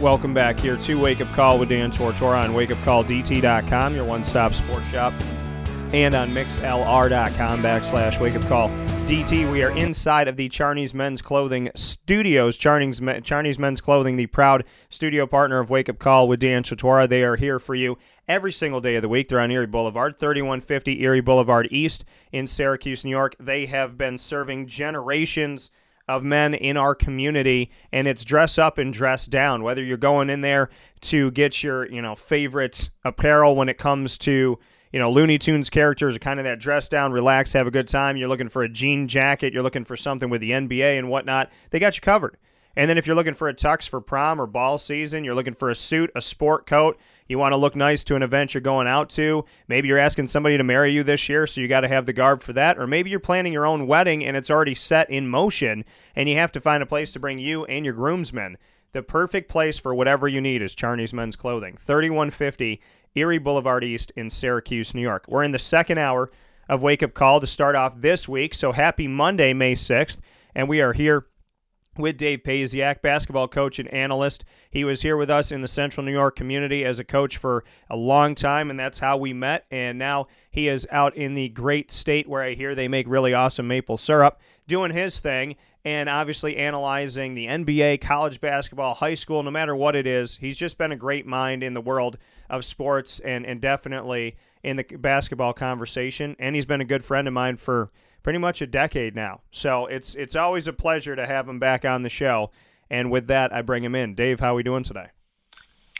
Welcome back here to Wake Up Call with Dan Tortora on wakeupcalldt.com, your one stop sports shop, and on mixlr.com backslash wake up call DT. We are inside of the Charney's Men's Clothing Studios. Charney's, Charney's Men's Clothing, the proud studio partner of Wake Up Call with Dan Tortora. They are here for you every single day of the week. They're on Erie Boulevard, 3150 Erie Boulevard East in Syracuse, New York. They have been serving generations of men in our community and it's dress up and dress down. Whether you're going in there to get your you know favorite apparel when it comes to you know Looney Tunes characters kind of that dress down relax have a good time you're looking for a jean jacket you're looking for something with the NBA and whatnot they got you covered and then if you're looking for a tux for prom or ball season, you're looking for a suit, a sport coat, you want to look nice to an event you're going out to. Maybe you're asking somebody to marry you this year, so you got to have the garb for that. Or maybe you're planning your own wedding and it's already set in motion, and you have to find a place to bring you and your groomsmen. The perfect place for whatever you need is Charney's Men's Clothing, 3150 Erie Boulevard East in Syracuse, New York. We're in the second hour of Wake Up Call to start off this week, so happy Monday, May 6th, and we are here with Dave Paziak, basketball coach and analyst. He was here with us in the Central New York community as a coach for a long time, and that's how we met. And now he is out in the great state where I hear they make really awesome maple syrup, doing his thing, and obviously analyzing the NBA, college basketball, high school, no matter what it is. He's just been a great mind in the world of sports and, and definitely in the basketball conversation. And he's been a good friend of mine for pretty much a decade now. So it's it's always a pleasure to have him back on the show. And with that, I bring him in. Dave, how are we doing today?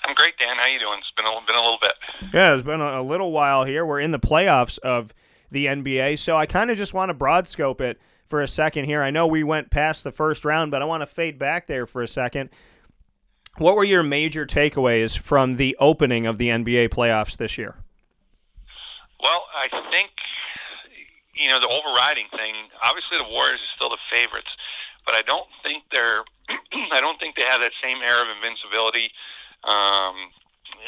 I'm great, Dan. How you doing? It's been a, been a little bit. Yeah, it's been a, a little while here. We're in the playoffs of the NBA, so I kind of just want to broad scope it for a second here. I know we went past the first round, but I want to fade back there for a second. What were your major takeaways from the opening of the NBA playoffs this year? Well, I think you know, the overriding thing. Obviously, the Warriors are still the favorites, but I don't think they're. I don't think they have that same air of invincibility, um,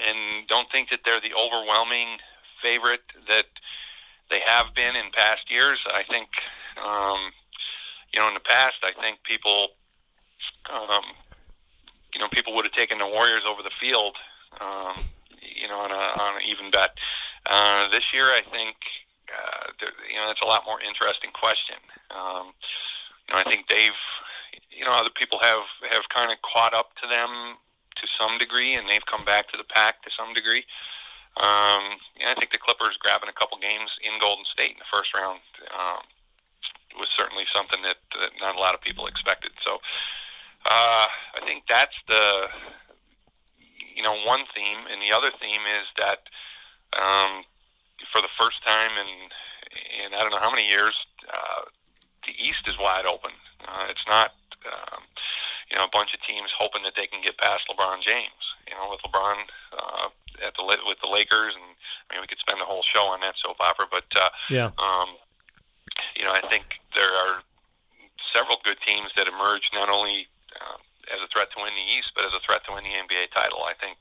and don't think that they're the overwhelming favorite that they have been in past years. I think, um, you know, in the past, I think people, um, you know, people would have taken the Warriors over the field, um, you know, on a on an even bet. Uh, this year, I think uh, you know, that's a lot more interesting question. Um, you know, I think they've, you know, other people have have kind of caught up to them to some degree, and they've come back to the pack to some degree. Um, yeah, I think the Clippers grabbing a couple games in Golden State in the first round um, was certainly something that, that not a lot of people expected. So uh, I think that's the you know one theme, and the other theme is that um, for the first time in in I don't know how many years, uh, the East is wide open. Uh, it's not um, you know a bunch of teams hoping that they can get past LeBron James. You know, with LeBron uh, at the with the Lakers, and I mean we could spend the whole show on that soap opera, but uh, yeah, um, you know I think there are several good teams that emerge not only uh, as a threat to win the East, but as a threat to win the NBA title. I think.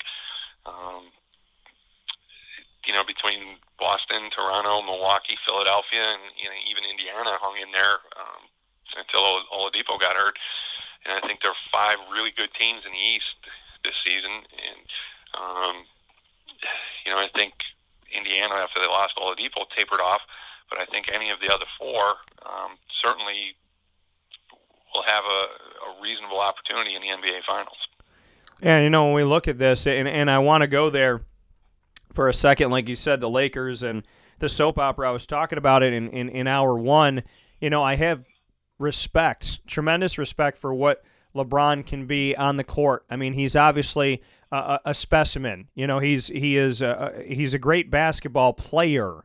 Um, you know, between Boston, Toronto, Milwaukee, Philadelphia, and you know, even Indiana hung in there um, until Oladipo got hurt. And I think there are five really good teams in the East this season. And um, you know, I think Indiana, after they lost Oladipo, tapered off. But I think any of the other four um, certainly will have a, a reasonable opportunity in the NBA Finals. Yeah, you know, when we look at this, and, and I want to go there for a second, like you said, the Lakers and the soap opera. I was talking about it in, in, in hour one. You know, I have respect, tremendous respect for what LeBron can be on the court. I mean, he's obviously a, a specimen. You know, he's he is a, he's a great basketball player,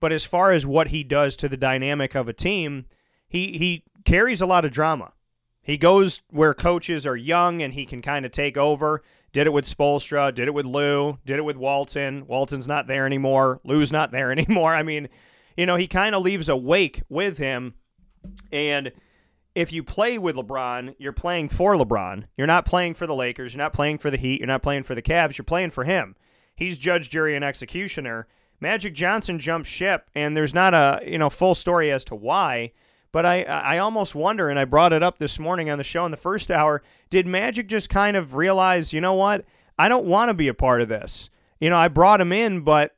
but as far as what he does to the dynamic of a team, he he carries a lot of drama. He goes where coaches are young and he can kind of take over Did it with Spoelstra, did it with Lue, did it with Walton. Walton's not there anymore. Lue's not there anymore. I mean, you know, he kind of leaves a wake with him. And if you play with LeBron, you're playing for LeBron. You're not playing for the Lakers. You're not playing for the Heat. You're not playing for the Cavs. You're playing for him. He's judge, jury, and executioner. Magic Johnson jumped ship, and there's not a you know full story as to why. But I, I almost wonder, and I brought it up this morning on the show in the first hour. Did Magic just kind of realize, you know what? I don't want to be a part of this. You know, I brought him in, but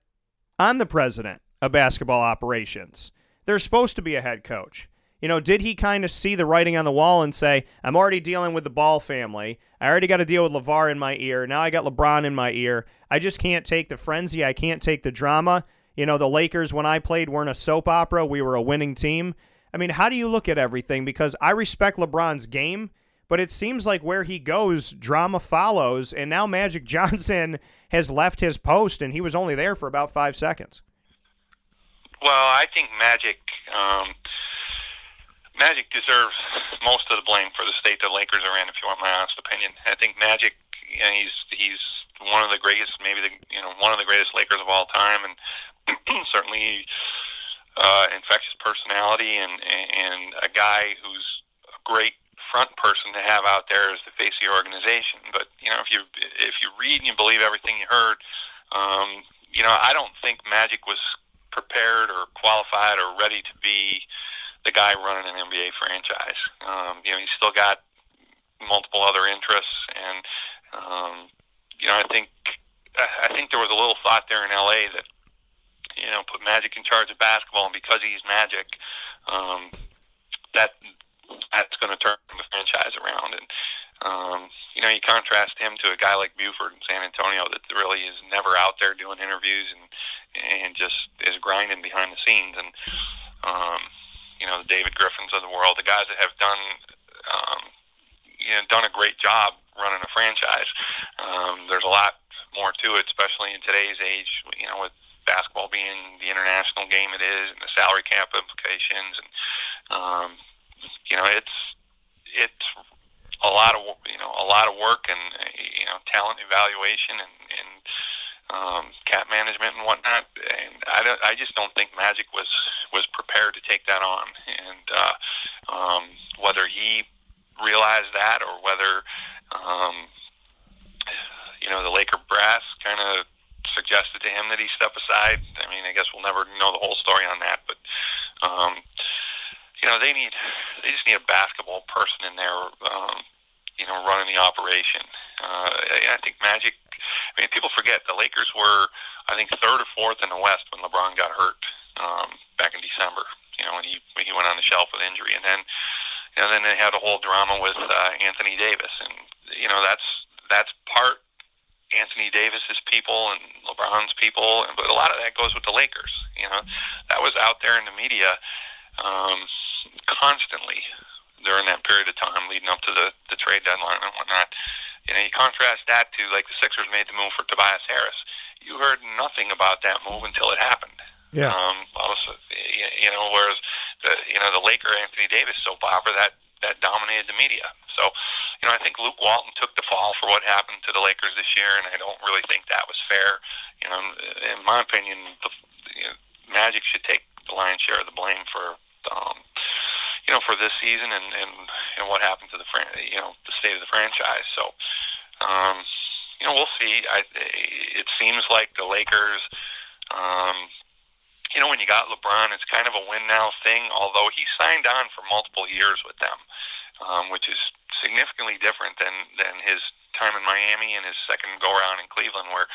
I'm the president of basketball operations. There's supposed to be a head coach. You know, did he kind of see the writing on the wall and say, I'm already dealing with the Ball family. I already got to deal with LeVar in my ear. Now I got LeBron in my ear. I just can't take the frenzy. I can't take the drama. You know, the Lakers, when I played, weren't a soap opera. We were a winning team. I mean, how do you look at everything? Because I respect LeBron's game, but it seems like where he goes, drama follows. And now Magic Johnson has left his post, and he was only there for about five seconds. Well, I think Magic. Um, Magic deserves most of the blame for the state the Lakers are in. If you want my honest opinion, I think Magic, you know, he's he's one of the greatest, maybe the you know one of the greatest Lakers of all time, and certainly uh, infectious personality and and a guy who's a great front person to have out there as the face of your organization. But you know, if you if you read and you believe everything you heard, um, you know, I don't think Magic was prepared or qualified or ready to be the guy running an NBA franchise. Um, you know, he's still got multiple other interests, and um, you know, I think I think there was a little thought there in LA that you know, put Magic in charge of basketball, and because he's Magic, um, that that's going to turn the franchise around. And um, you know, you contrast him to a guy like Buford in San Antonio that really is never out there doing interviews and and just is grinding behind the scenes. And um, you know, the David Griffins of the world, the guys that have done um, you know done a great job running a franchise. Um, there's a lot more to it, especially in today's age. You know, with basketball being the international game it is, and the salary cap implications, and um, you know, it's it's a lot of you know a lot of work and you know talent evaluation and, and um, cap management and whatnot. And I don't, I just don't think Magic was was prepared to take that on. And uh, um, whether he realized that or whether um, you know the Laker brass kind of suggested to him that he step aside. I mean, I guess we'll never know the whole story on that, but um, you know, they need they just need a basketball person in there, um, you know, running the operation. Uh, I think Magic. I mean, people forget the Lakers were, I think, third or fourth in the West when LeBron got hurt um, back in December. You know, when he when he went on the shelf with injury, and then and then they had a whole drama with uh, Anthony Davis, and you know that's that's part Anthony Davis's people and LeBron's people, but a lot of that goes with the Lakers. You know, that was out there in the media um, constantly during that period of time leading up to the, the trade deadline and whatnot. You know, you contrast that to like the Sixers made the move for Tobias Harris. You heard nothing about that move until it happened. Yeah. Um, also, you know, whereas the you know the Laker Anthony Davis soap opera that that dominated the media. So, you know, I think Luke Walton took the fall for what happened to the Lakers this year, and I don't really think that was fair. You know, in my opinion, the you know, Magic should take the lion's share of the blame for, um, you know, for this season and and, and what happened to the you know the state of the franchise. So, um, you know, we'll see. I, it seems like the Lakers. Um, you know, when you got LeBron, it's kind of a win now thing. Although he signed on for multiple years with them, um, which is significantly different than than his time in Miami and his second go around in Cleveland, where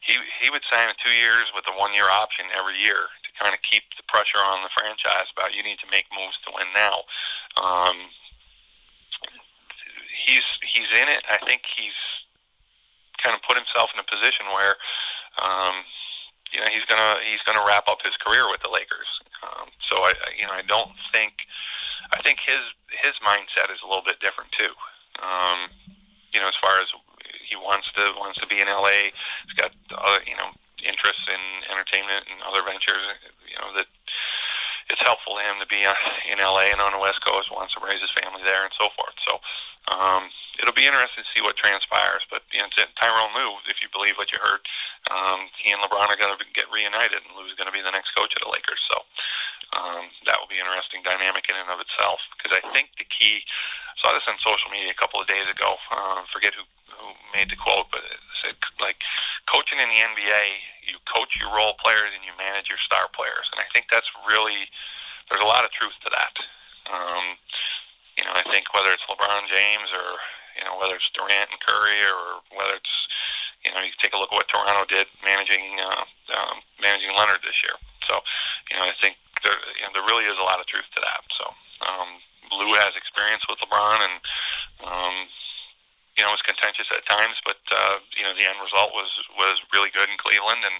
he he would sign a two years with a one year option every year to kind of keep the pressure on the franchise about you need to make moves to win now. Um, he's he's in it. I think he's kind of put himself in a position where um, you know he's gonna he's gonna wrap up his career with the Lakers. Um, so I, you know I don't think I think his his mindset is a little bit different too. Um, you know, as far as he wants to wants to be in LA, he's got other you know interests in entertainment and other ventures. You know that it's helpful to him to be in LA and on the West Coast. Wants to raise his family there and so forth. So um, it'll be interesting to see what transpires. But you know, Tyronn Lue, if you believe what you heard, um, he and LeBron are going to get reunited, and Lue's going to be the next coach of the Lakers. So um, that will be an interesting dynamic in and of itself. Because I think the key, saw this on social media a couple of days ago. Uh, forget who who made the quote, but it said like coaching in the NBA, you coach your role players and you manage your star players, and I think that's really there's a lot of truth to that. Um, you know, I think whether it's LeBron James or you know whether it's Durant and Curry or whether it's you know you take a look at what Toronto did managing uh, um, managing Leonard this year. So you know I think there you know, there really is a lot of truth to that. So um, Lue has experience with LeBron and um, you know was contentious at times, but uh, you know the end result was was really good in Cleveland, and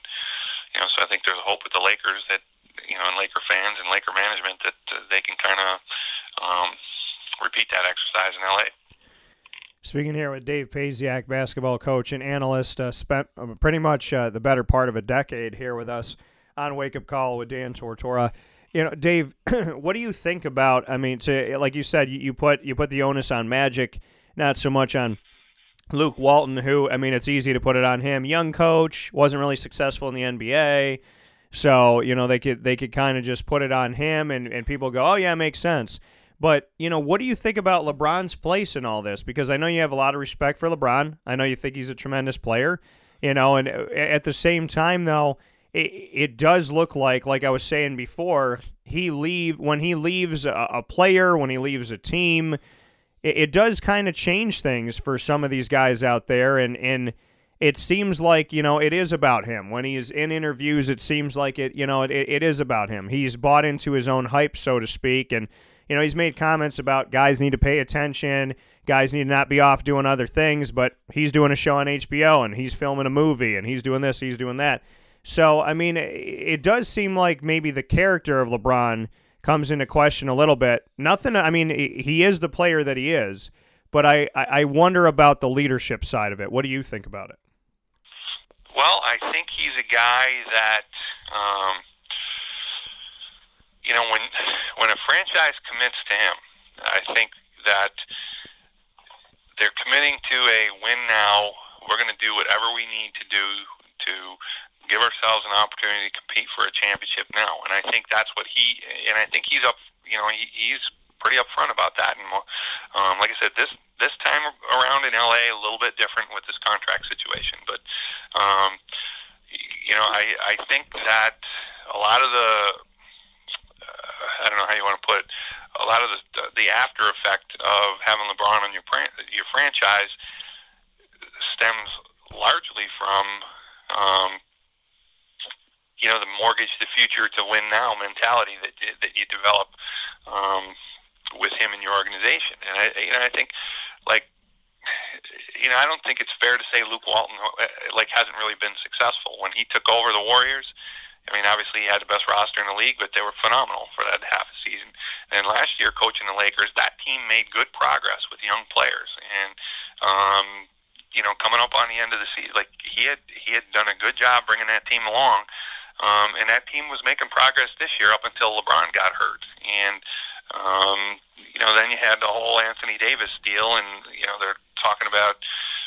you know so I think there's hope with the Lakers that you know and Laker fans and Laker management that uh, they can kind of um, repeat that exercise in LA. Speaking here with Dave Pasiak, basketball coach and analyst, uh, spent uh, pretty much uh, the better part of a decade here with us on Wake Up Call with Dan Tortora. You know, Dave, what do you think about? I mean, to like you said, you, you put you put the onus on Magic, not so much on Luke Walton, who I mean, it's easy to put it on him. Young coach, wasn't really successful in the NBA, so you know they could they could kind of just put it on him, and and people go, oh yeah, makes sense. But, you know, what do you think about LeBron's place in all this? Because I know you have a lot of respect for LeBron. I know you think he's a tremendous player, you know, and uh, at the same time, though, it, it does look like, like I was saying before, he leave when he leaves a, a player, when he leaves a team, it, it does kind of change things for some of these guys out there. And, and, it seems like you know it is about him when he's in interviews it seems like it you know it, it is about him he's bought into his own hype so to speak and you know, he's made comments about guys need to pay attention, guys need to not be off doing other things, but he's doing a show on HBO and he's filming a movie and he's doing this, he's doing that. So, I mean, it does seem like maybe the character of LeBron comes into question a little bit. Nothing, I mean, he is the player that he is, but I, I wonder about the leadership side of it. What do you think about it? Well, I think he's a guy that um, you know, when when a franchise commits to him, I think that they're committing to a win now. We're going to do whatever we need to do to give ourselves an opportunity to compete for a championship now. And I think that's what he and I think he's up. You know, he, he's pretty upfront about that. And um, like I said, this this time around in LA, a little bit different with this contract situation. But um, you know, I I think that a lot of the I don't know how you want to put it, a lot of the the after effect of having LeBron on your your franchise stems largely from um, you know the mortgage the future to win now mentality that that you develop um, with him in your organization, and I you know I think like you know I don't think it's fair to say Luke Walton uh, like hasn't really been successful when he took over the Warriors I mean, obviously he had the best roster in the league, but they were phenomenal for that half a season. And last year, coaching the Lakers, that team made good progress with young players, and um, you know, coming up on the end of the season, like he had he had done a good job bringing that team along. Um, and that team was making progress this year up until LeBron got hurt. And um, you know, then you had the whole Anthony Davis deal, and you know they're talking about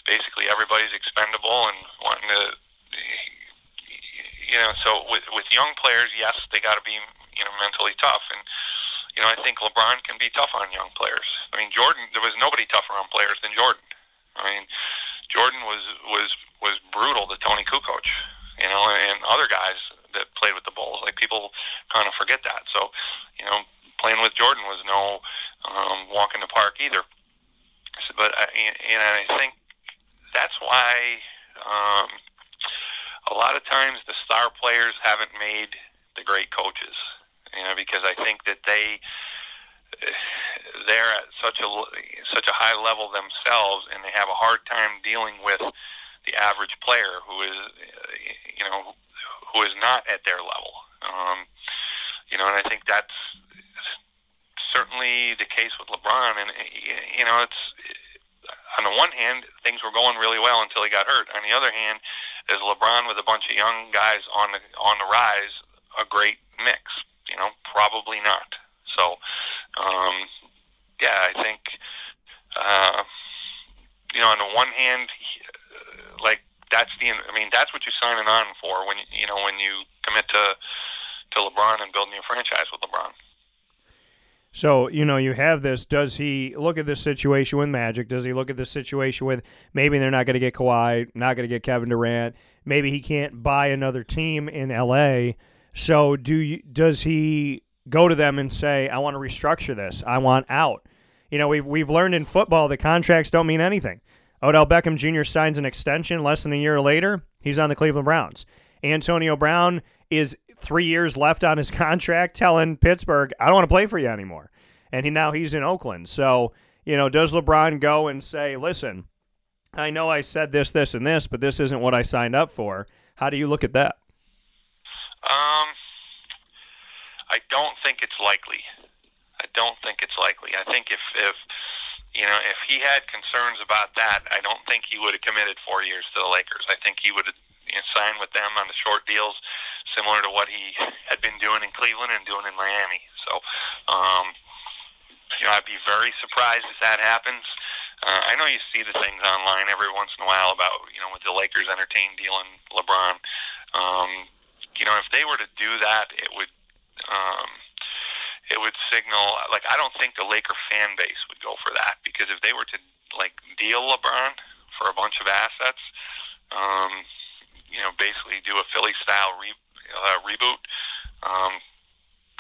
basically everybody's expendable and wanting to you know, so with with young players, yes, they got to be you know mentally tough, and you know I think LeBron can be tough on young players. I mean, Jordan, there was nobody tougher on players than Jordan. I mean, Jordan was was was brutal to Toni Kukoc, you know, and other guys that played with the Bulls. Like people kind of forget that. So, you know, playing with Jordan was no um, walk in the park either. So, but I, and I think that's why um, a lot of times the star players haven't made the great coaches, you know, because I think that they they're at such a such a high level themselves, and they have a hard time dealing with the average player who is, you know, who is not at their level. Um, you know, and I think that's certainly the case with LeBron. And you know, it's on the one hand, things were going really well until he got hurt. On the other hand, is LeBron with a bunch of young guys on the on the rise a great mix? You know, probably not. So, um, yeah, I think uh, you know, on the one hand, like that's the, I mean, that's what you're signing on for when you know when you commit to to LeBron and building your franchise with LeBron. So, you know, you have this. Does he look at this situation with Magic? Does he look at this situation with maybe they're not going to get Kawhi, not going to get Kevin Durant? Maybe he can't buy another team in LA. So, do you, does he go to them and say, "I want to restructure this. I want out"? You know, we've we've learned in football that contracts don't mean anything. Odell Beckham Jr. signs an extension less than a year later. He's on the Cleveland Browns. Antonio Brown is three years left on his contract, telling Pittsburgh, "I don't want to play for you anymore," and he now he's in Oakland. So you know, does LeBron go and say, "Listen, I know I said this, this, and this, but this isn't what I signed up for"? How do you look at that? Um, I don't think it's likely. I don't think it's likely. I think if if you know if he had concerns about that, I don't think he would have committed four years to the Lakers. I think he would have you know, signed with them on the short deals similar to what he had been doing in Cleveland and doing in Miami. So, um, you know, I'd be very surprised if that happens. Uh, I know you see the things online every once in a while about, you know, with the Lakers entertain dealing LeBron. Um, you know, if they were to do that, it would, um, it would signal like I don't think the Laker fan base would go for that because if they were to like deal LeBron for a bunch of assets, um, you know, basically do a Philly style re- uh, reboot. Um,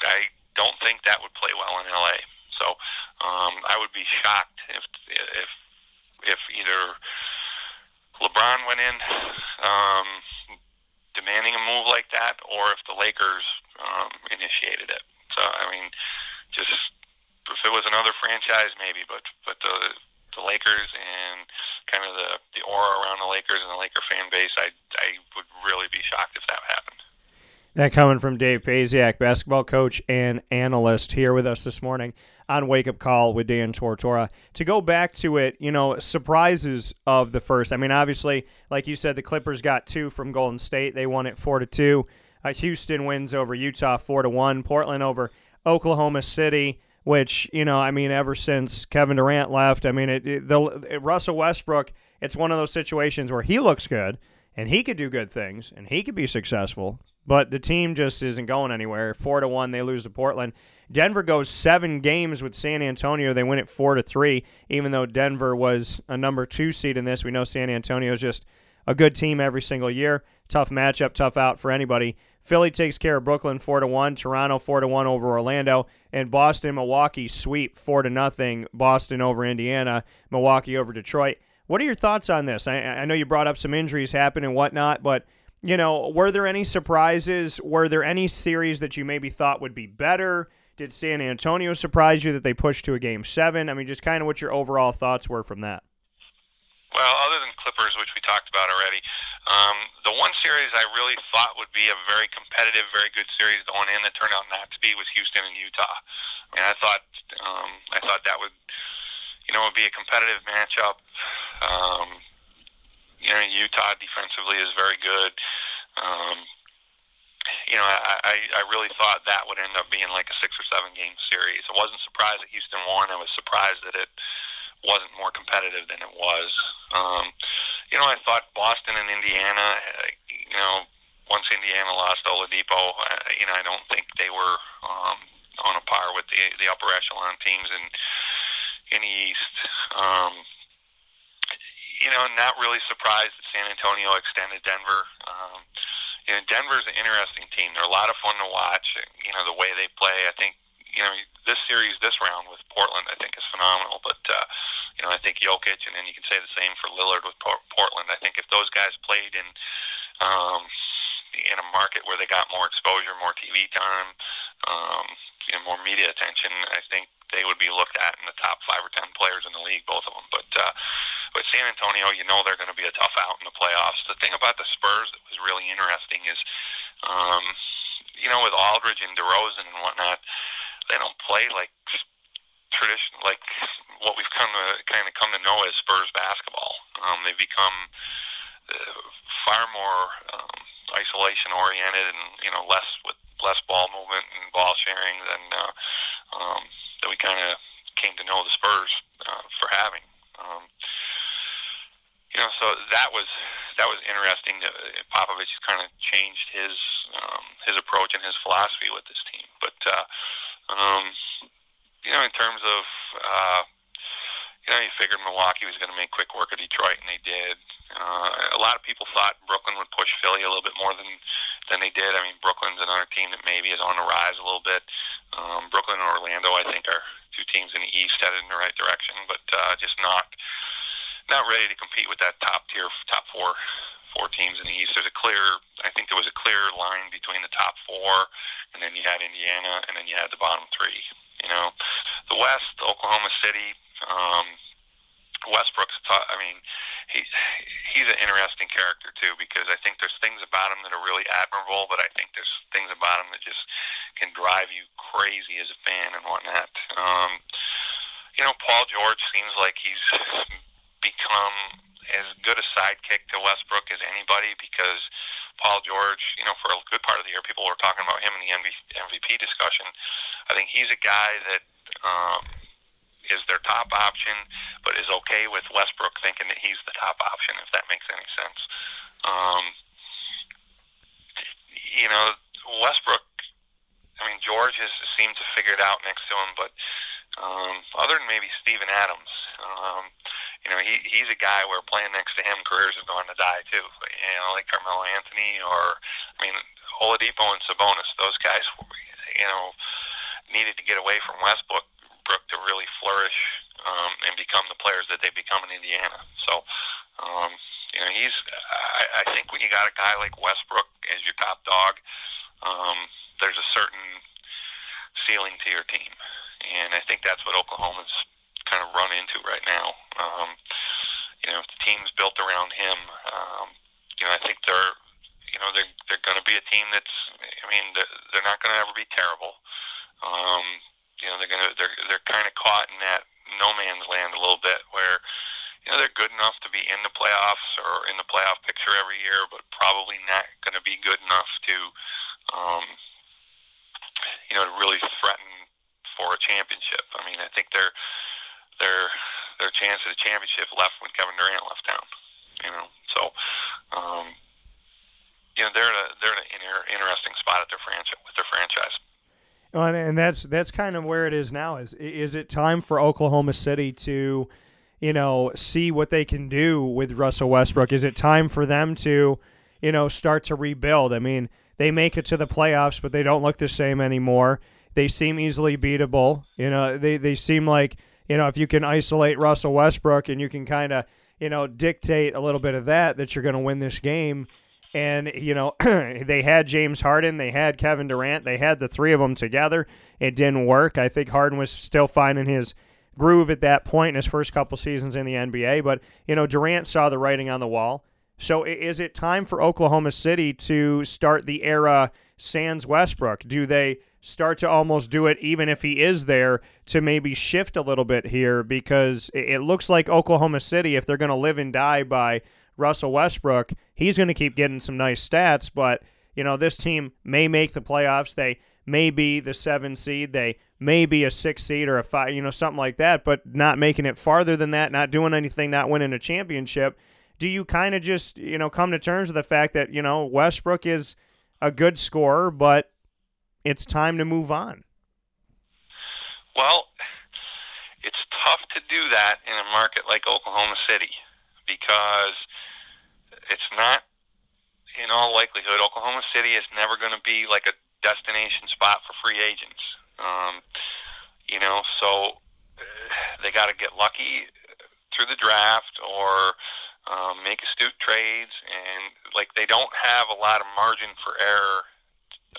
I don't think that would play well in LA. So um, I would be shocked if if if either LeBron went in um, demanding a move like that, or if the Lakers um, initiated it. So I mean, just if it was another franchise, maybe, but but the the Lakers and kind of the the aura around the Lakers and the Laker fan base, I I would really be shocked if that happened. That coming from Dave Pasiak, basketball coach and analyst, here with us this morning on Wake Up Call with Dan Tortora. To go back to it, you know, surprises of the first. I mean, obviously, like you said, the Clippers got two from Golden State. They won it four to two. Uh, Houston wins over Utah four to one. Portland over Oklahoma City. Which you know, I mean, ever since Kevin Durant left, I mean, it, it the it, Russell Westbrook. It's one of those situations where he looks good and he could do good things and he could be successful but the team just isn't going anywhere. Four to one, they lose to Portland. Denver goes seven games with San Antonio. They win it four to three, even though Denver was a number two seed in this. We know San Antonio is just a good team every single year. Tough matchup, tough out for anybody. Philly takes care of Brooklyn four to one. Toronto four to one over Orlando, and Boston Milwaukee sweep four to nothing. Boston over Indiana, Milwaukee over Detroit. What are your thoughts on this? I, I know you brought up some injuries happen and whatnot, but you know, were there any surprises? Were there any series that you maybe thought would be better? Did San Antonio surprise you that they pushed to a game seven? I mean, just kind of what your overall thoughts were from that. Well, other than Clippers, which we talked about already, um, the one series I really thought would be a very competitive, very good series going in that turned out not to be was Houston and Utah. Mean, I thought um, I thought that would, you know, would be a competitive matchup. Um, you know, Utah defensively is very good. Um, you know, I, I, I really thought that would end up being like a six or seven game series. I wasn't surprised that Houston won. I was surprised that it wasn't more competitive than it was. Um, you know, I thought Boston and Indiana, you know, once Indiana lost Oladipo, uh, you know, I don't think they were um, on a par with the the upper echelon teams in in the East. Um, you know, not really surprised that San Antonio extended Denver. Um, you know, Denver's an interesting team. They're a lot of fun to watch. You know, the way they play. I think you know this series, this round with Portland, I think is phenomenal. But uh, you know, I think Jokic, and then you can say the same for Lillard with Portland. I think if those guys played in um, in a market where they got more exposure, more TV time, um, you know, more media attention, I think they would be looked at in the top five or ten players in the league, both of them. But uh, but San Antonio, you know they're going to be a tough out in the playoffs. The thing about the Spurs that was really interesting is, um, you know, with Aldridge and DeRozan and whatnot, they don't play like tradition, like what we've come to kind of come to know as Spurs basketball. Um, they've become uh, far more um, isolation oriented, and you know less with less ball movement and ball sharing than uh, um, that we kind of came to know the Spurs uh, for having. Um, you know, so that was that was interesting. That Popovich kind of changed his um, his approach and his philosophy with this team, but. Uh, um, you know, in terms of uh, you know, you figured Milwaukee was going to make quick work of Detroit, and they did. Uh, a lot of people thought Brooklyn would push Philly a little bit more than than they did. I mean, Brooklyn's another team that maybe is on the rise a little bit. Um, Brooklyn and Orlando, I think, are two teams in the East headed in the right direction, but uh, just not not ready to compete with that top tier, top four four teams in the East. There's a clear, I think there was a clear line between the top four, and then you had Indiana, and then you had the bottom three. You know, the West, Oklahoma City, um, Westbrook's. T- I mean, he he's an interesting character too because I think there's things about him that are really admirable, but I think there's things about him that just can drive you crazy as a fan and whatnot. Um, you know, Paul George seems like he's become as good a sidekick to Westbrook as anybody because Paul George, you know, for a good part of the year, people were talking about him in the MVP discussion. I think he's a guy that um, is their top option, but is okay with Westbrook thinking that he's the top option, if that makes any sense. Um, you know, Westbrook. I mean, George has seemed to figure it out next to him, but um, other than maybe Steven Adams, um, you know, he he's a guy where playing next to him, careers have gone to die too. You know, like Carmelo Anthony, or I mean, Oladipo and Sabonis. Those guys, you know, needed to get away from Westbrook Brook to really flourish um, and become the players that they become in Indiana. So, um, you know, he's. I, I think when you got a guy like Westbrook as your top dog, um, there's a certain ceiling to your team, and I think that's what Oklahoma's kind of run into right now. Um, you know, if the team's built around him, um, you know, I think they're, you know, they're they're going to be a team that's. I mean, they're, they're not going to ever be terrible. Um, you know they're gonna they're they're kind of caught in that no man's land a little bit where you know they're good enough to be in the playoffs or in the playoff picture every year, but probably not going to be good enough to um, you know to really threaten for a championship. I mean, I think their their their chance at a championship left when Kevin Durant left town. You know, so um, you know they're in a they're in an interesting spot at their franchise with their franchise. And that's that's kind of where it is now. Is is it time for Oklahoma City to, you know, see what they can do with Russell Westbrook? Is it time for them to, you know, start to rebuild? I mean, they make it to the playoffs, but they don't look the same anymore. They seem easily beatable. You know, they they seem like you know if you can isolate Russell Westbrook and you can kind of you know dictate a little bit of that that you're going to win this game and, you know, they had James Harden, they had Kevin Durant, they had the three of them together. It didn't work. I think Harden was still finding his groove at that point in his first couple seasons in the NBA. But, you know, Durant saw the writing on the wall. So is it time for Oklahoma City to start the era sans Westbrook? Do they start to almost do it even if he is there to maybe shift a little bit here? Because it looks like Oklahoma City, if they're going to live and die by Russell Westbrook, he's going to keep getting some nice stats, but you know, this team may make the playoffs. They may be the seven seed. They may be a six seed or a five, you know, something like that, but not making it farther than that, not doing anything, not winning a championship. Do you kind of just, you know, come to terms with the fact that, you know, Westbrook is a good scorer, but it's time to move on? Well, it's tough to do that in a market like Oklahoma City because it's not, in all likelihood, Oklahoma City is never going to be like a destination spot for free agents. Um, you know, so uh, they got to get lucky through the draft or um, make astute trades, and like they don't have a lot of margin for error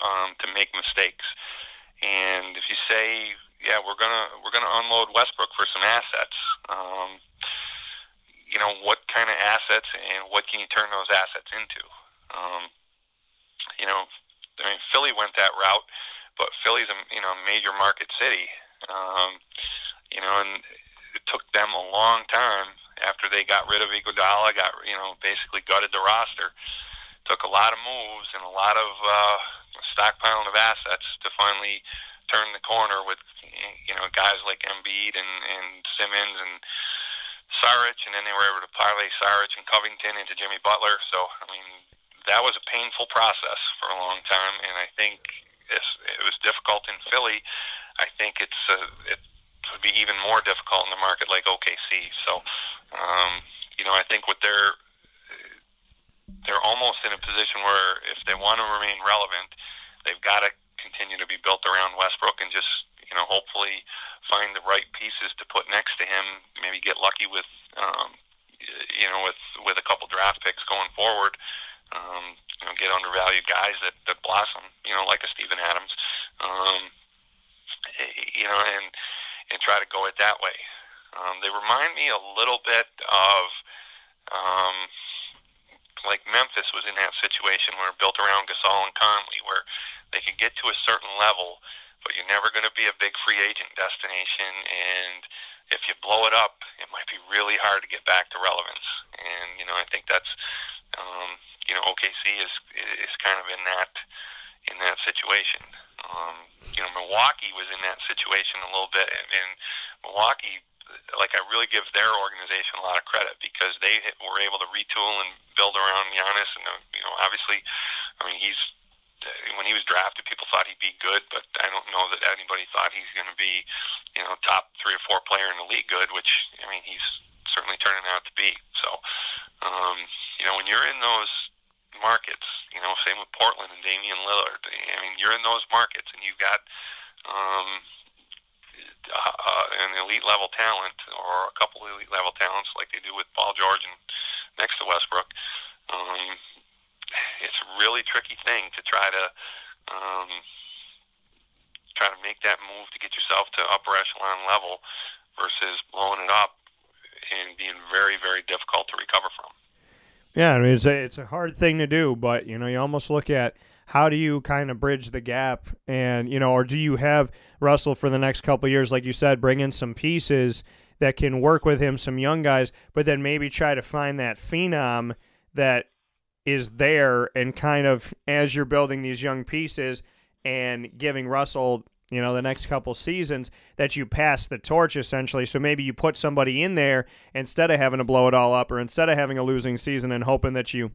um, to make mistakes. And if you say, yeah, we're gonna we're gonna unload Westbrook for some assets, um, you know, what kind of assets and what can you turn those assets into? Um, you know, I mean, Philly went that route, but Philly's a you know major market city. Um, you know, and it took them a long time after they got rid of Iguodala, got you know basically gutted the roster. Took a lot of moves and a lot of uh, stockpiling of assets to finally turn the corner with you know guys like Embiid and, and Simmons and Saric, and then they were able to parlay Saric and Covington into Jimmy Butler. So I mean, that was a painful process for a long time, and I think it was difficult in Philly. I think it's uh, it would be even more difficult in a market like OKC. So, um, you know, I think what they're they're almost in a position where if they want to remain relevant, they've got to continue to be built around Westbrook and just you know hopefully find the right pieces to put next to him. Maybe get lucky with um, you know with with a couple draft picks going forward. Um, you know, get undervalued guys that, that blossom. You know, like a Steven Adams. Um, you know, and and try to go it that way. Um, they remind me a little bit of um, like Memphis was in that situation where built around Gasol and Conley, where they could get to a certain level, but you're never going to be a big free agent destination. And if you blow it up, it might be really hard to get back to relevance. And you know, I think that's um, you know OKC is is kind of in that in that situation. Um, you know, Milwaukee was in that situation a little bit, and, and Milwaukee, like I really give their organization a lot of credit because they were able to retool and build around Giannis, and uh, you know, obviously, I mean, he's when he was drafted, people thought he'd be good, but I don't know that anybody thought he's going to be, you know, top three or four player in the league good. Which I mean, he's certainly turning out to be. So, um, you know, when you're in those markets. You know, same with Portland and Damian Lillard. I mean, you're in those markets, and you've got um, uh, an elite level talent or a couple of elite level talents, like they do with Paul George and next to Westbrook. Um, it's a really tricky thing to try to um, try to make that move to get yourself to upper echelon level versus blowing it up and being very, very difficult to recover from. Yeah, I mean, it's a it's a hard thing to do, but you know, you almost look at how do you kind of bridge the gap, and you know, or do you have Russell for the next couple years, like you said, bring in some pieces that can work with him, some young guys, but then maybe try to find that phenom that is there, and kind of as you're building these young pieces and giving Russell you know, the next couple seasons that you pass the torch essentially. So maybe you put somebody in there instead of having to blow it all up or instead of having a losing season and hoping that you,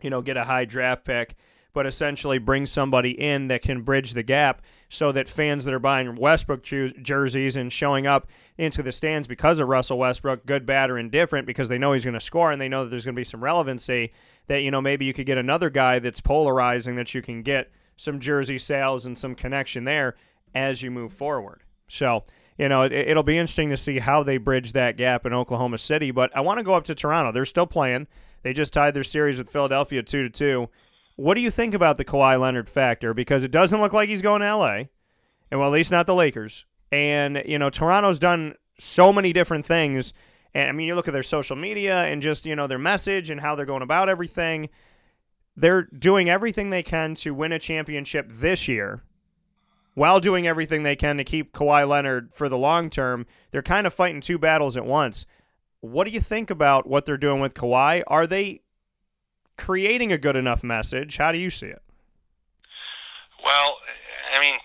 you know, get a high draft pick, but essentially bring somebody in that can bridge the gap so that fans that are buying Westbrook jerseys and showing up into the stands because of Russell Westbrook, good, bad, or indifferent, because they know he's going to score and they know that there's going to be some relevancy, that, you know, maybe you could get another guy that's polarizing that you can get some jersey sales and some connection there as you move forward. So, you know, it, will be interesting to see how they bridge that gap in Oklahoma City. But I want to go up to Toronto. They're still playing. They just tied their series with Philadelphia two to two. What do you think about the Kawhi Leonard factor? Because it doesn't look like he's going to LA, and well, at least not the Lakers. And you know, Toronto's done so many different things. And I mean, you look at their social media and just you know their message and how they're going about everything. They're doing everything they can to win a championship this year while doing everything they can to keep Kawhi Leonard for the long term. They're kind of fighting two battles at once. What do you think about what they're doing with Kawhi? Are they creating a good enough message? How do you see it? Well, I mean,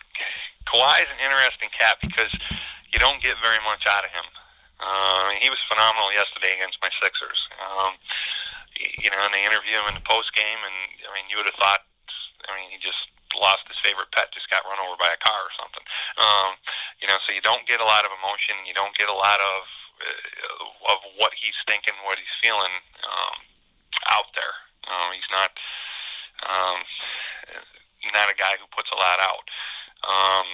Kawhi is an interesting cat because you don't get very much out of him. Uh, he was phenomenal yesterday against my Sixers. Um, you know, and they interview him in the post game, and I mean, you would have thought, I mean, he just lost his favorite pet, just got run over by a car or something. Um, you know, so you don't get a lot of emotion. You don't get a lot of uh, of what he's thinking, what he's feeling um, out there. Um, he's not um, not a guy who puts a lot out. Um,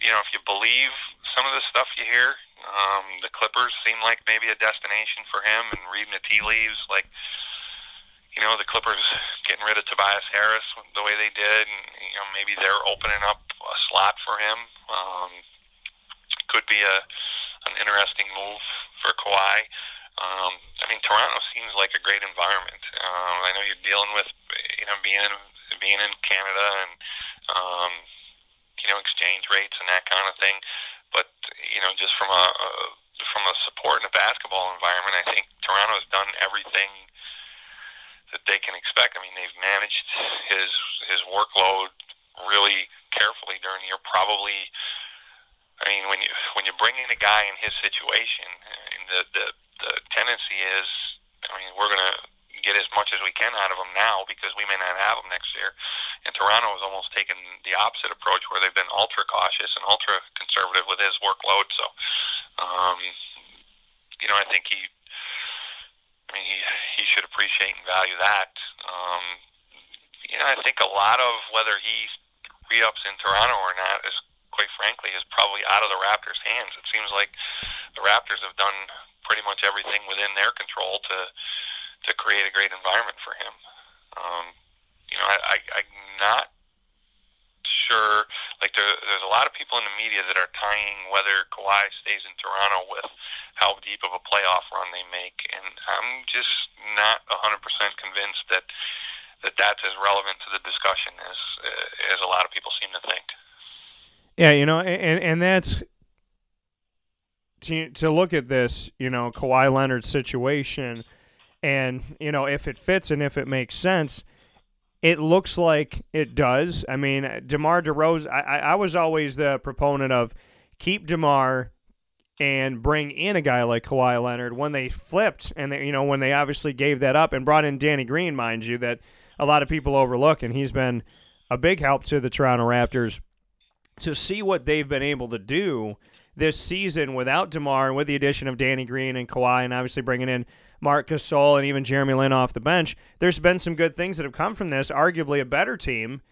you know, if you believe some of the stuff you hear, um, the Clippers seem like maybe a destination for him, and reading the tea leaves, like you know, the Clippers getting rid of Tobias Harris the way they did, and you know, maybe they're opening up a slot for him. Um, could be a an interesting move for Kawhi. Um, I mean, Toronto seems like a great environment. Um, I know you're dealing with, you know, being being in Canada and, um, you know, exchange rates and that kind of thing. But you know, just from a, a from a support and a basketball environment, I think Toronto has done everything that they can expect. I mean, they've managed his his workload really carefully during the year. Probably, I mean, when you when you bring in a guy in his situation, and the the the tendency is, I mean, we're gonna get as much as we can out of him now because we may not have him next year. And Toronto has almost taken the opposite approach where they've been ultra cautious and ultra conservative with his workload. So, um, you know, I think he, I mean, he he should appreciate and value that. Um, you know, I think a lot of whether he re-ups in Toronto or not is quite frankly, is probably out of the Raptors' hands. It seems like the Raptors have done pretty much everything within their control to to create a great environment for him. Um, you know, I, I, I'm not sure. Like there, there's a lot of people in the media that are tying whether Kawhi stays in Toronto with how deep of a playoff run they make, and I'm just not 100% convinced that that that's as relevant to the discussion as as a lot of people seem to think. Yeah, you know, and and that's to to look at this, you know, Kawhi Leonard situation, and you know if it fits and if it makes sense. It looks like it does. I mean, DeMar DeRozan. I, I was always the proponent of keep DeMar and bring in a guy like Kawhi Leonard. When they flipped, and they, you know when they obviously gave that up and brought in Danny Green, mind you, that a lot of people overlook, and he's been a big help to the Toronto Raptors to see what they've been able to do this season without DeMar and with the addition of Danny Green and Kawhi and obviously bringing in Marc Gasol and even Jeremy Lin off the bench, there's been some good things that have come from this, arguably a better team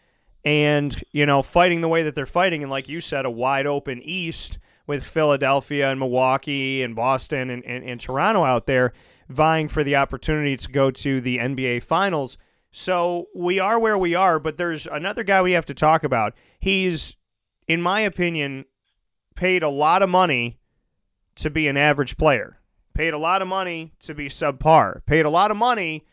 and, you know, fighting the way that they're fighting and like you said, a wide open East with Philadelphia and Milwaukee and Boston and, and, and Toronto out there vying for the opportunity to go to the NBA Finals. So we are where we are, but there's another guy we have to talk about. He's in my opinion, paid a lot of money to be an average player. Paid a lot of money to be subpar. Paid a lot of money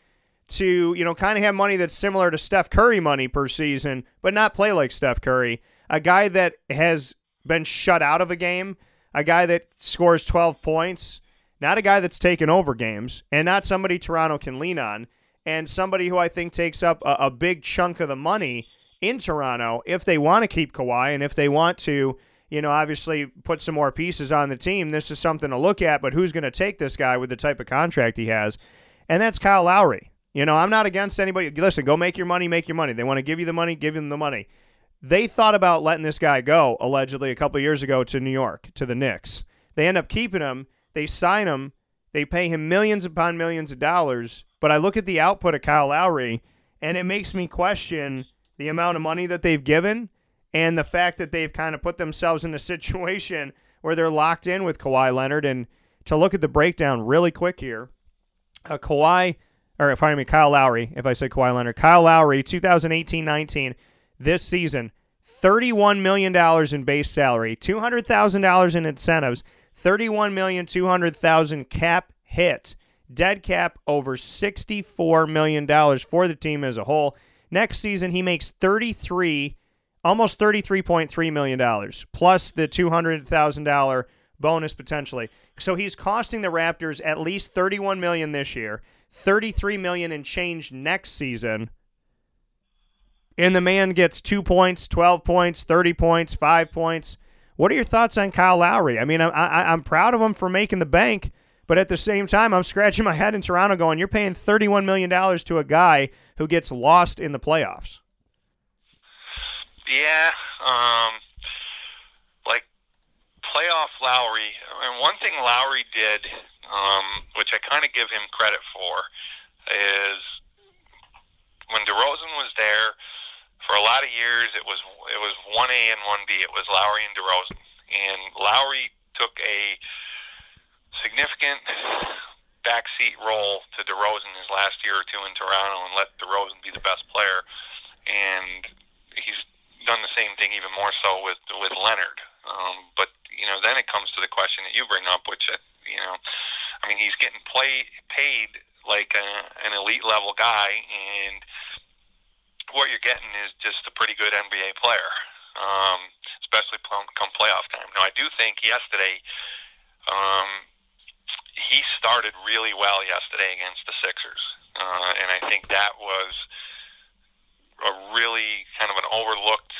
to, you know, kind of have money that's similar to Steph Curry money per season, but not play like Steph Curry. A guy that has been shut out of a game, a guy that scores 12 points, not a guy that's taken over games, and not somebody Toronto can lean on, and somebody who I think takes up a, a big chunk of the money in Toronto if they want to keep Kawhi and if they want to, you know, obviously put some more pieces on the team. This is something to look at, but who's going to take this guy with the type of contract he has? And that's Kyle Lowry. You know, I'm not against anybody. Listen, go make your money, make your money. They want to give you the money, give them the money. They thought about letting this guy go allegedly a couple years ago to New York, to the Knicks. They end up keeping him. They sign him. They pay him millions upon millions of dollars. But I look at the output of Kyle Lowry, and it makes me question – the amount of money that they've given and the fact that they've kind of put themselves in a situation where they're locked in with Kawhi Leonard. And to look at the breakdown really quick here, uh, Kawhi, or pardon me, Kyle Lowry, if I say Kawhi Leonard, Kyle Lowry, 2018 19, this season, $31 million in base salary, $200,000 in incentives, 31,200,000 cap hit, dead cap over $64 million for the team as a whole. Next season, he makes 33, almost $33.3 million, plus the $200,000 bonus potentially. So he's costing the Raptors at least 31 million this year, $33 million in change next season. And the man gets 2 points, 12 points, 30 points, 5 points. What are your thoughts on Kyle Lowry? I mean, I, I, I'm proud of him for making the bank, but at the same time, I'm scratching my head in Toronto going, you're paying $31 million to a guy who gets lost in the playoffs. Yeah, um, like playoff Lowry. And one thing Lowry did, um, which I kind of give him credit for, is when DeRozan was there for a lot of years. It was it was one A and one B. It was Lowry and DeRozan, and Lowry took a significant backseat role to DeRozan his last year or two in Toronto and let DeRozan be the best player. And he's done the same thing even more so with with Leonard. Um, but you know, then it comes to the question that you bring up, which uh, you know, I mean, he's getting play paid like a, an elite level guy, and what you're getting is just a pretty good NBA player, um, especially come playoff time. Now, I do think yesterday. Um, he started really well yesterday against the Sixers, uh, and I think that was a really kind of an overlooked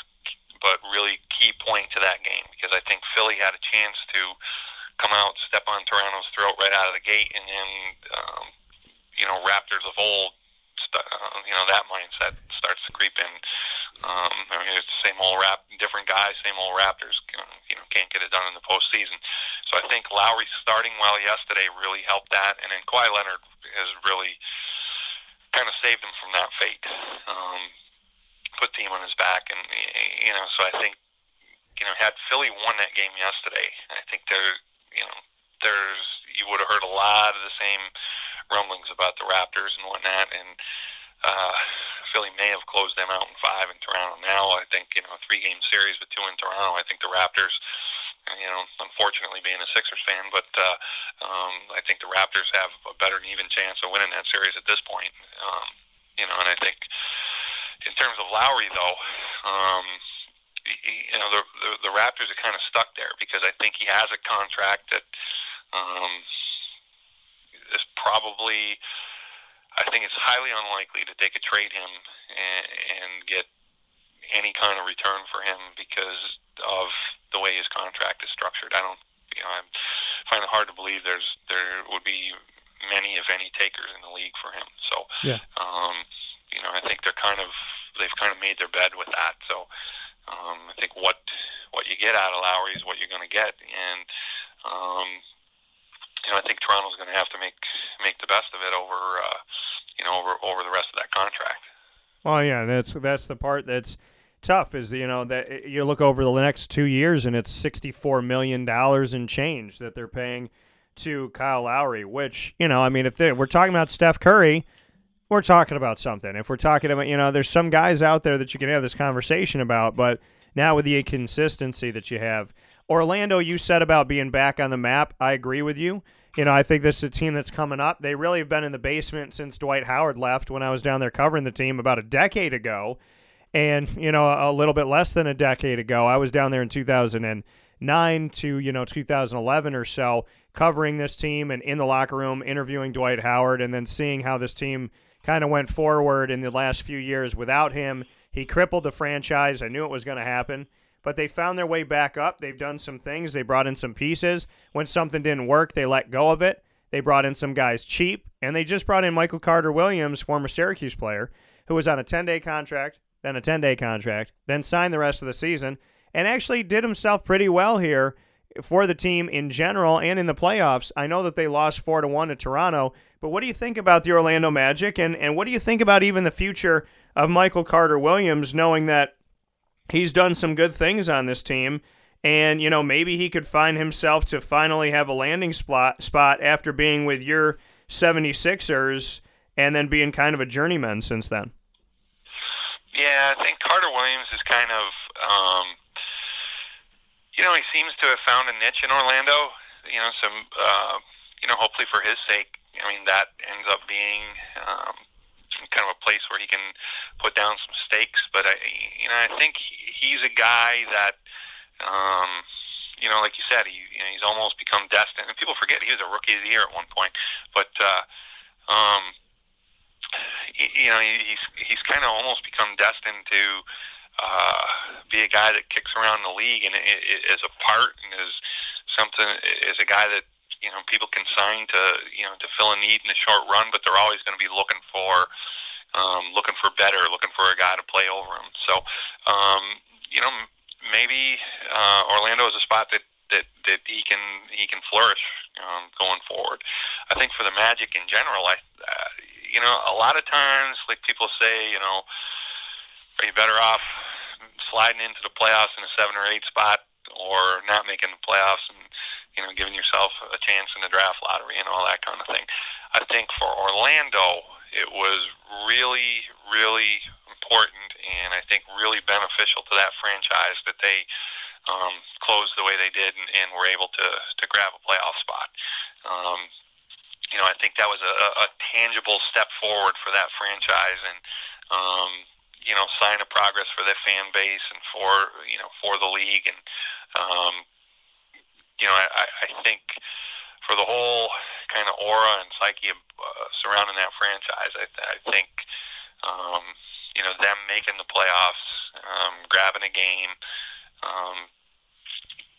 but really key point to that game because I think Philly had a chance to come out, step on Toronto's throat right out of the gate, and then um, you know Raptors of old, uh, you know that mindset starts to creep in. Um, I mean, it's the same old rap, different guys, same old Raptors. You know, can't get it done in the postseason. So I think Lowry starting well yesterday really helped that, and then Kawhi Leonard has really kind of saved him from that fate. Um, put team on his back, and you know, so I think you know, had Philly won that game yesterday, I think there, you know, there's you would have heard a lot of the same rumblings about the Raptors and whatnot, and uh, Philly may have closed them out in five in Toronto. Now I think you know a three game series with two in Toronto. I think the Raptors, you know, unfortunately being a Sixers fan, but uh, um, I think the Raptors have a better than even chance of winning that series at this point. Um, you know, and I think in terms of Lowry though. Um, you know the, the the Raptors are kind of stuck there because I think he has a contract that um, is probably I think it's highly unlikely that they could trade him and, and get any kind of return for him because of the way his contract is structured. I don't, you know, I find it hard to believe there's there would be many, if any, takers in the league for him. So, yeah. um, you know, I think they're kind of they've kind of made their bed with that. So, um, I think what what you get out of Lowry is what you're going to get, and um, you know, I think Toronto's going to have to make make the best of it over, uh, you know, over over the rest of that contract. Well, yeah, that's that's the part that's tough. Is you know that you look over the next two years and it's sixty four million dollars in change that they're paying to Kyle Lowry. Which you know, I mean, if, if we're talking about Steph Curry, we're talking about something. If we're talking about, you know, there's some guys out there that you can have this conversation about, but now with the inconsistency that you have, Orlando, you said about being back on the map. I agree with you. You know, I think this is a team that's coming up. They really have been in the basement since Dwight Howard left when I was down there covering the team about a decade ago. And, you know, a little bit less than a decade ago, I was down there in 2009 to, you know, 2011 or so, covering this team and in the locker room, interviewing Dwight Howard, and then seeing how this team kind of went forward in the last few years without him. He crippled the franchise. I knew it was going to happen but they found their way back up. They've done some things. They brought in some pieces. When something didn't work, they let go of it. They brought in some guys cheap, and they just brought in Michael Carter Williams, former Syracuse player, who was on a 10 day contract, then a 10 day contract, then signed the rest of the season, and actually did himself pretty well here for the team in general and in the playoffs. I know that they lost 4 to 1 to Toronto, but what do you think about the Orlando Magic and and what do you think about even the future of Michael Carter Williams knowing that he's done some good things on this team. And, you know, maybe he could find himself to finally have a landing spot, spot after being with your 76ers and then being kind of a journeyman since then. Yeah, I think Carter Williams is kind of, um, you know, he seems to have found a niche in Orlando. You know, some, uh, you know, hopefully for his sake, I mean, that ends up being um, kind of a place where he can put down some stakes. But I, you know, I think he's a guy that, um, you know, like you said, he, you know, he's almost become destined. And people forget he was a rookie of the year at one point. But, uh, um, you know, he's he's kind of almost become destined to uh, be a guy that kicks around the league and is a part and is something is a guy that you know people can sign to you know to fill a need in the short run, but they're always going to be looking for um, looking for better, looking for a guy to play over him. So um, you know maybe uh, Orlando is a spot that that that he can he can flourish um, going forward. I think for the Magic in general, I uh, you know a lot of times like people say you know are you better off sliding into the playoffs in a seven or eight spot or not making the playoffs and you know, giving yourself a chance in the draft lottery and all that kind of thing. I think for Orlando, it was really, really important and I think really beneficial to that franchise that they um, closed the way they did and, and were able to, to grab a playoff spot. Um, you know, I think that was a, a tangible step forward for that franchise and, um, you know, sign of progress for their fan base and for, you know, for the league. And, um, you know, I, I think for the whole kind of aura and psyche of, uh, surrounding that franchise, I, th- I think, um, you know, them making the playoffs, um, grabbing a game, um,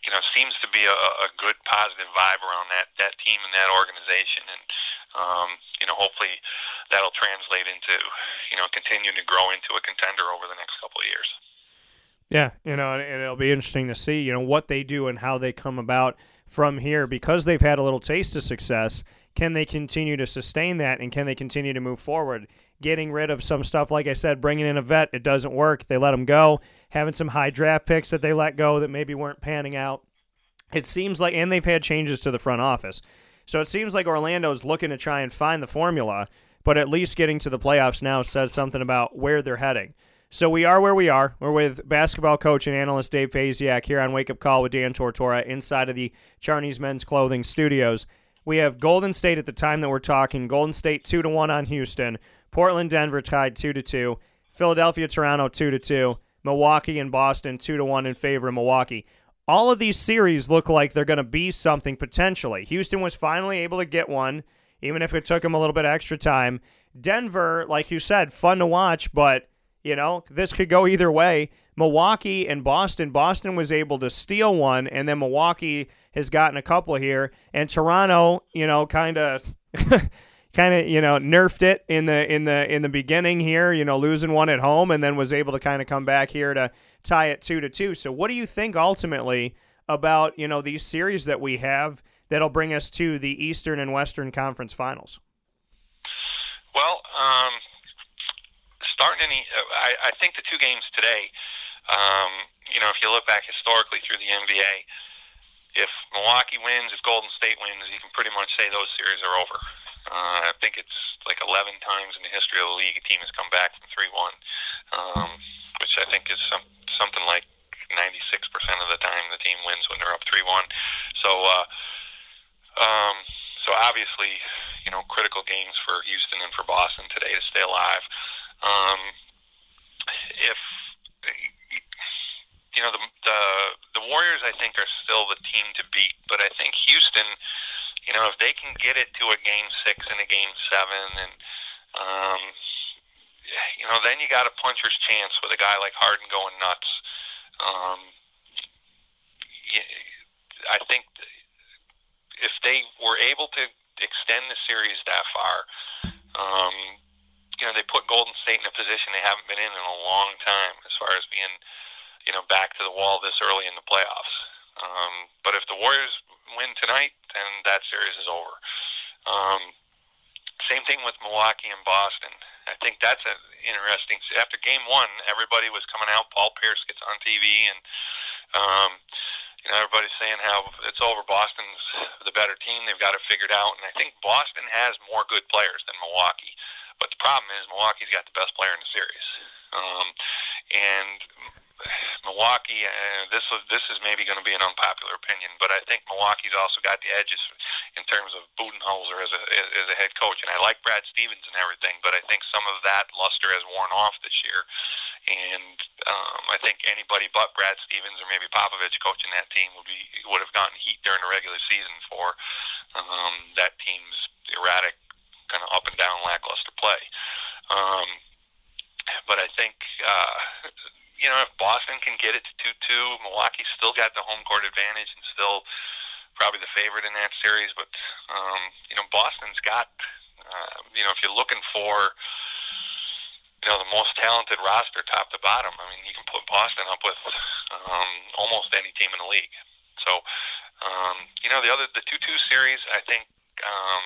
you know, seems to be a, a good positive vibe around that that team and that organization. And um, you know, hopefully that'll translate into, you know, continuing to grow into a contender over the next couple of years. Yeah, you know, and it'll be interesting to see, you know, what they do and how they come about from here because they've had a little taste of success. Can they continue to sustain that and can they continue to move forward? Getting rid of some stuff, like I said, bringing in a vet, it doesn't work. They let them go. Having some high draft picks that they let go that maybe weren't panning out. It seems like, and they've had changes to the front office. So it seems like Orlando's looking to try and find the formula, but at least getting to the playoffs now says something about where they're heading. So we are where we are. We're with basketball coach and analyst Dave Pasiak here on Wake Up Call with Dan Tortora inside of the Charney's Men's Clothing Studios. We have Golden State at the time that we're talking. Golden State two to one on Houston. Portland, Denver tied two to two. Philadelphia, Toronto two to two. Milwaukee and Boston two to one in favor of Milwaukee all of these series look like they're going to be something potentially. Houston was finally able to get one, even if it took them a little bit extra time. Denver, like you said, fun to watch, but you know this could go either way. Milwaukee and Boston. Boston was able to steal one, and then Milwaukee has gotten a couple here, and Toronto, you know, kind of. kind of you know nerfed it in the in the in the beginning here you know losing one at home and then was able to kind of come back here to tie it two to two. So, what do you think ultimately about you know these series that we have that'll bring us to the Eastern and Western Conference Finals? Well, um, starting any, I, I think the two games today. Um, you know, if you look back historically through the NBA, if Milwaukee wins, if Golden State wins, you can pretty much say those series are over. Uh, I think it's like 11 times in the history of the league a team has come back from 3 1, um, which I think is some, something like 96% of the time the team wins when they're up 3-1. So, uh, um, so obviously, you know, critical games for Houston and for Boston today to stay alive. Um, if you know the, the the Warriors, I think are still the team to beat, but I think Houston, you know, if they can get it to a game six and a game seven, and um, you know, then you got a puncher's chance with a guy like Harden going nuts. Um, I think if they were able to extend the series that far, um, you know, they put Golden State in a position they haven't been in in a long time as far as being, you know, back to the wall this early in the playoffs. Um, but if the Warriors win tonight, then that series is over. Um, same thing with Milwaukee and Boston. I think that's an interesting. After Game One, everybody was coming out. Paul Pierce gets on TV, and um, you know everybody's saying how it's over. Boston's the better team. They've got it figured out, and I think Boston has more good players than Milwaukee. But the problem is Milwaukee's got the best player in the series, um, and Milwaukee, uh, this this is maybe going to be an unpopular opinion, but I think Milwaukee's also got the edges in terms of Budenholzer as a as a head coach, and I like Brad Stevens and everything, but I think some of that luster has worn off this year, and um, I think anybody but Brad Stevens or maybe Popovich coaching that team would be would have gotten heat during the regular season for um, that team's erratic, kind of up and down lackluster play. Um, but I think uh, you know, if Boston can get it to 2-2, Milwaukee's still got the home court advantage and still probably the favorite in that series. But, um, you know, Boston's got, uh, you know, if you're looking for, you know, the most talented roster top to bottom, I mean, you can put Boston up with um, almost any team in the league. So, um, you know, the other, the 2-2 series, I think, um,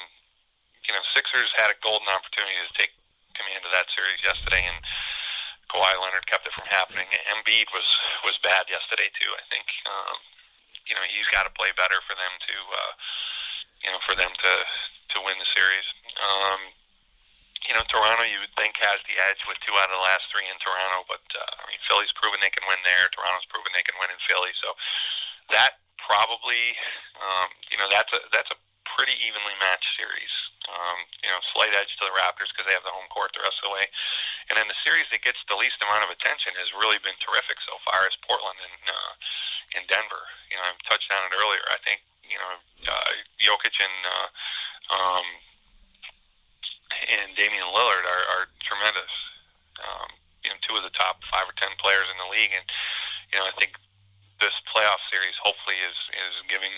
you know, Sixers had a golden opportunity to take command of that series yesterday, and Kawhi Leonard kept it from happening. Embiid was was bad yesterday too. I think um, you know he's got to play better for them to uh, you know for them to to win the series. Um, you know, Toronto you would think has the edge with two out of the last three in Toronto, but uh, I mean Philly's proven they can win there. Toronto's proven they can win in Philly, so that probably um, you know that's a that's a pretty evenly matched series. Um, you know, slight edge to the Raptors because they have the home court the rest of the way. And then the series that gets the least amount of attention has really been terrific so far is Portland and uh, in Denver. You know, I've touched on it earlier. I think you know uh, Jokic and uh, um, and Damian Lillard are, are tremendous. Um, you know, two of the top five or ten players in the league, and you know, I think this playoff series hopefully is is giving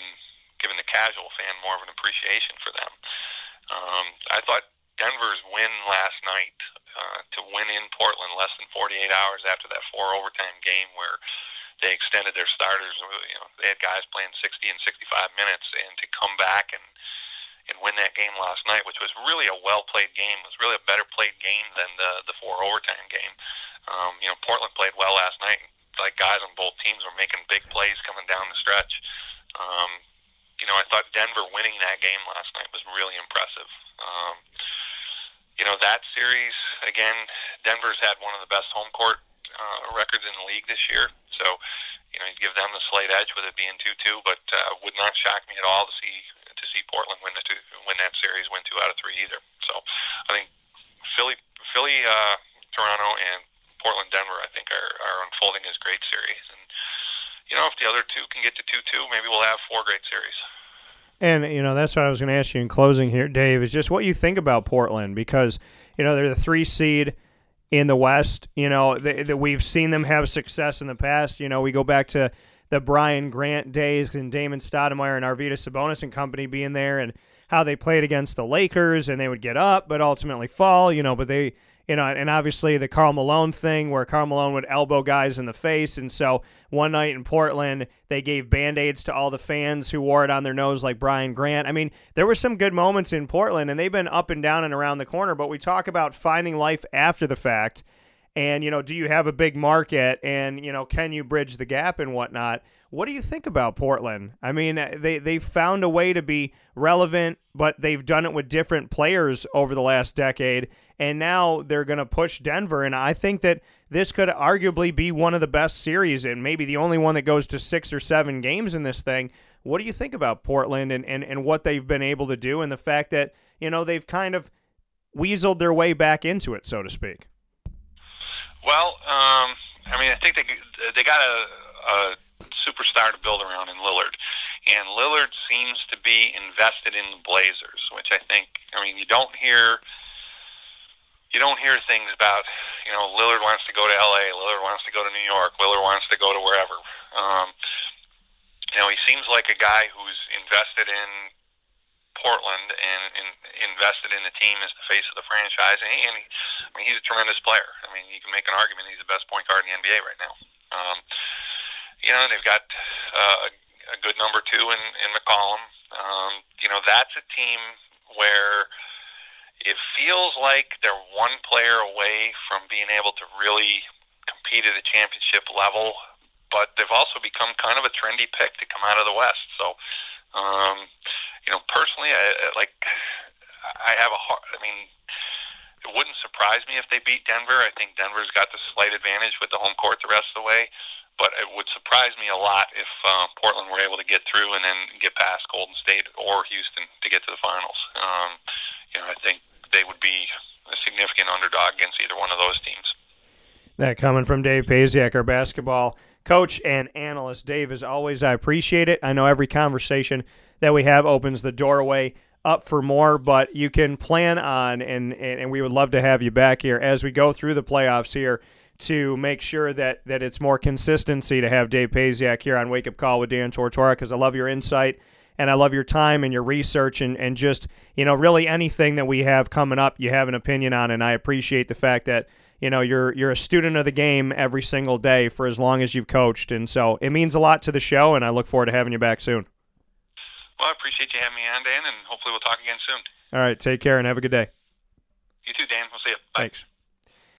giving the casual fan more of an appreciation for them. Um, I thought Denver's win last night uh, to win in Portland less than 48 hours after that four overtime game where they extended their starters. You know, they had guys playing 60 and 65 minutes, and to come back and and win that game last night, which was really a well played game, was really a better played game than the the four overtime game. Um, you know, Portland played well last night. Like guys on both teams were making big plays coming down the stretch. Um, you know, I thought Denver winning that game last night was really impressive. Um, you know, that series again, Denver's had one of the best home court uh, records in the league this year. So, you know, you give them the slight edge with it being two-two, but uh, would not shock me at all to see to see Portland win the two, win that series, win two out of three either. So, I think Philly, Philly, uh, Toronto, and Portland, Denver, I think are, are unfolding as great series. And you know, if the other two can get to two-two, maybe we'll have four great series. And you know that's what I was going to ask you in closing here, Dave. Is just what you think about Portland because you know they're the three seed in the West. You know that we've seen them have success in the past. You know we go back to the Brian Grant days and Damon Stoudemire and Arvydas Sabonis and company being there, and how they played against the Lakers and they would get up but ultimately fall. You know, but they you know, and obviously the Karl Malone thing where Karl Malone would elbow guys in the face. And so one night in Portland, they gave band aids to all the fans who wore it on their nose, like Brian Grant. I mean, there were some good moments in Portland, and they've been up and down and around the corner, but we talk about finding life after the fact. And, you know, do you have a big market? And, you know, can you bridge the gap and whatnot? What do you think about Portland? I mean, they, they've found a way to be relevant, but they've done it with different players over the last decade and now they're going to push Denver. And I think that this could arguably be one of the best series and maybe the only one that goes to six or seven games in this thing. What do you think about Portland and, and, and what they've been able to do and the fact that, you know, they've kind of weaseled their way back into it, so to speak? Well, um, I mean, I think they, they got a, a superstar to build around in Lillard. And Lillard seems to be invested in the Blazers, which I think, I mean, you don't hear – you don't hear things about, you know, Lillard wants to go to L.A., Lillard wants to go to New York, Lillard wants to go to wherever. Um, you know, he seems like a guy who's invested in Portland and, and invested in the team as the face of the franchise. And, he, and he, I mean, he's a tremendous player. I mean, you can make an argument he's the best point guard in the NBA right now. Um, you know, they've got uh, a good number two in, in McCollum. Um, you know, that's a team where it feels like they're one player away from being able to really compete at a championship level, but they've also become kind of a trendy pick to come out of the West. So, um, you know, personally, I, like I have a hard. I mean, it wouldn't surprise me if they beat Denver. I think Denver's got the slight advantage with the home court the rest of the way. But it would surprise me a lot if uh, Portland were able to get through and then get past Golden State or Houston to get to the finals. Um, you know, I think they would be a significant underdog against either one of those teams. That coming from Dave Pasiak, our basketball coach and analyst. Dave, as always, I appreciate it. I know every conversation that we have opens the doorway up for more, but you can plan on, and, and, we would love to have you back here as we go through the playoffs here to make sure that, that it's more consistency to have Dave Pasiak here on Wake Up Call with Dan Tortora because I love your insight and I love your time and your research and, and just, you know, really anything that we have coming up, you have an opinion on. And I appreciate the fact that, you know, you're you're a student of the game every single day for as long as you've coached. And so it means a lot to the show, and I look forward to having you back soon. Well, I appreciate you having me on, Dan, and hopefully we'll talk again soon. All right, take care and have a good day. You too, Dan. We'll see you. Bye. Thanks.